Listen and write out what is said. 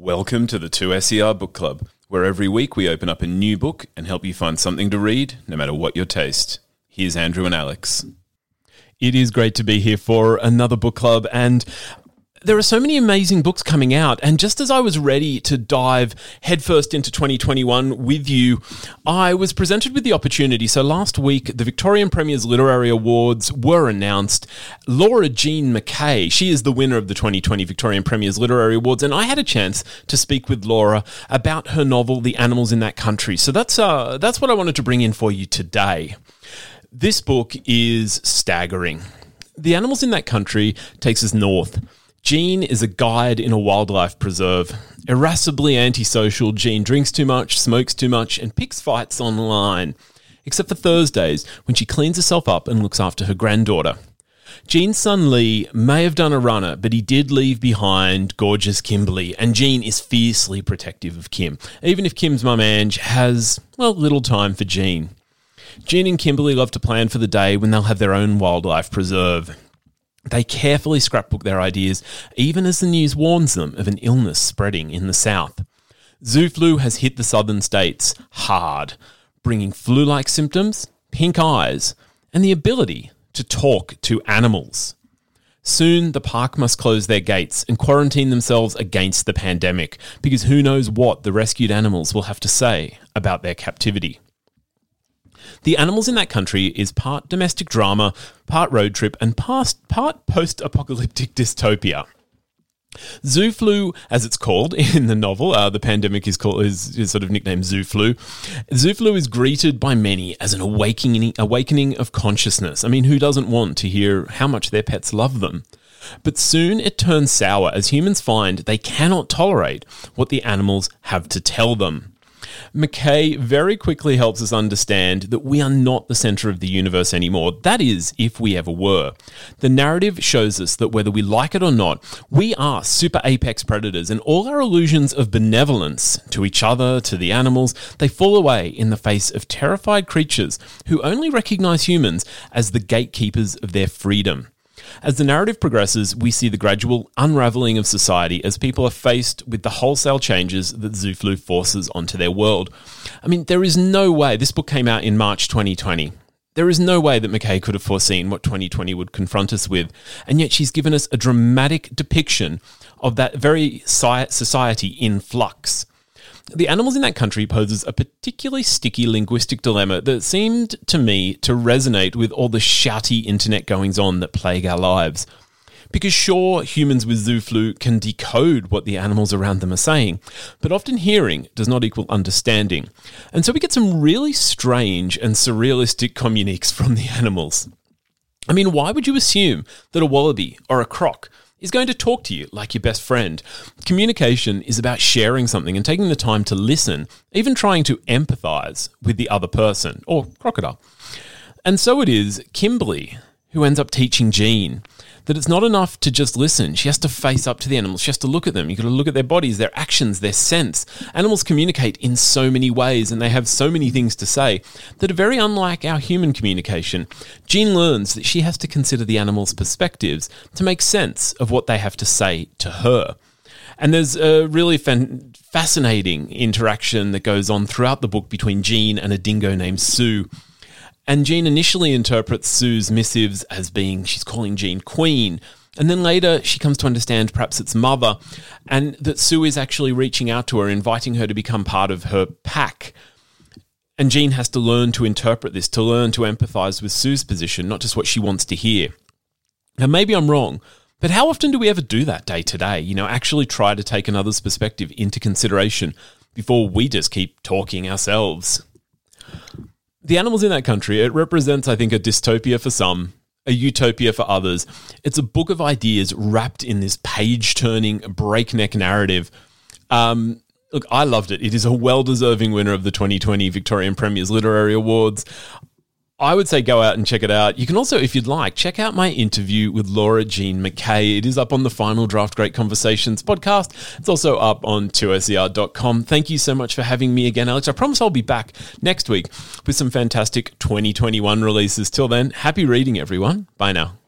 Welcome to the 2SER Book Club, where every week we open up a new book and help you find something to read, no matter what your taste. Here's Andrew and Alex. It is great to be here for another book club, and there are so many amazing books coming out. And just as I was ready to dive headfirst into 2021 with you, I was presented with the opportunity. So last week, the Victorian Premier's Literary Awards were announced. Laura Jean McKay, she is the winner of the 2020 Victorian Premier's Literary Awards. And I had a chance to speak with Laura about her novel, The Animals in That Country. So that's, uh, that's what I wanted to bring in for you today. This book is staggering. The Animals in That Country takes us north Jean is a guide in a wildlife preserve. Irascibly antisocial, Jean drinks too much, smokes too much, and picks fights online. Except for Thursdays, when she cleans herself up and looks after her granddaughter. Jean's son Lee may have done a runner, but he did leave behind gorgeous Kimberly, and Jean is fiercely protective of Kim, even if Kim's mum Ange has, well, little time for Jean. Jean and Kimberly love to plan for the day when they'll have their own wildlife preserve. They carefully scrapbook their ideas, even as the news warns them of an illness spreading in the south. Zoo flu has hit the southern states hard, bringing flu like symptoms, pink eyes, and the ability to talk to animals. Soon, the park must close their gates and quarantine themselves against the pandemic because who knows what the rescued animals will have to say about their captivity. The Animals in That Country is part domestic drama, part road trip, and past, part post apocalyptic dystopia. Zoo flu, as it's called in the novel, uh, the pandemic is called is, is, sort of nicknamed Zoo flu. Zoo flu is greeted by many as an awakening awakening of consciousness. I mean, who doesn't want to hear how much their pets love them? But soon it turns sour as humans find they cannot tolerate what the animals have to tell them. McKay very quickly helps us understand that we are not the center of the universe anymore. That is, if we ever were. The narrative shows us that whether we like it or not, we are super apex predators, and all our illusions of benevolence to each other, to the animals, they fall away in the face of terrified creatures who only recognize humans as the gatekeepers of their freedom. As the narrative progresses, we see the gradual unraveling of society as people are faced with the wholesale changes that Zooflu forces onto their world. I mean, there is no way, this book came out in March 2020. There is no way that McKay could have foreseen what 2020 would confront us with, and yet she's given us a dramatic depiction of that very society in flux. The animals in that country poses a particularly sticky linguistic dilemma that seemed to me to resonate with all the shouty internet goings on that plague our lives. Because sure, humans with zoo flu can decode what the animals around them are saying, but often hearing does not equal understanding. And so we get some really strange and surrealistic communiques from the animals. I mean, why would you assume that a wallaby or a croc is going to talk to you like your best friend. Communication is about sharing something and taking the time to listen, even trying to empathize with the other person or crocodile. And so it is Kimberly who ends up teaching Jean that it's not enough to just listen. She has to face up to the animals. She has to look at them. You've got to look at their bodies, their actions, their sense. Animals communicate in so many ways and they have so many things to say that are very unlike our human communication. Jean learns that she has to consider the animals' perspectives to make sense of what they have to say to her. And there's a really fan- fascinating interaction that goes on throughout the book between Jean and a dingo named Sue. And Jean initially interprets Sue's missives as being she's calling Jean Queen. And then later she comes to understand perhaps it's mother, and that Sue is actually reaching out to her, inviting her to become part of her pack. And Jean has to learn to interpret this, to learn to empathize with Sue's position, not just what she wants to hear. Now, maybe I'm wrong, but how often do we ever do that day to day? You know, actually try to take another's perspective into consideration before we just keep talking ourselves? The animals in that country, it represents, I think, a dystopia for some, a utopia for others. It's a book of ideas wrapped in this page turning, breakneck narrative. Um, look, I loved it. It is a well deserving winner of the 2020 Victorian Premier's Literary Awards. I would say go out and check it out. You can also, if you'd like, check out my interview with Laura Jean McKay. It is up on the Final Draft Great Conversations podcast. It's also up on 2ser.com. Thank you so much for having me again, Alex. I promise I'll be back next week with some fantastic 2021 releases. Till then, happy reading, everyone. Bye now.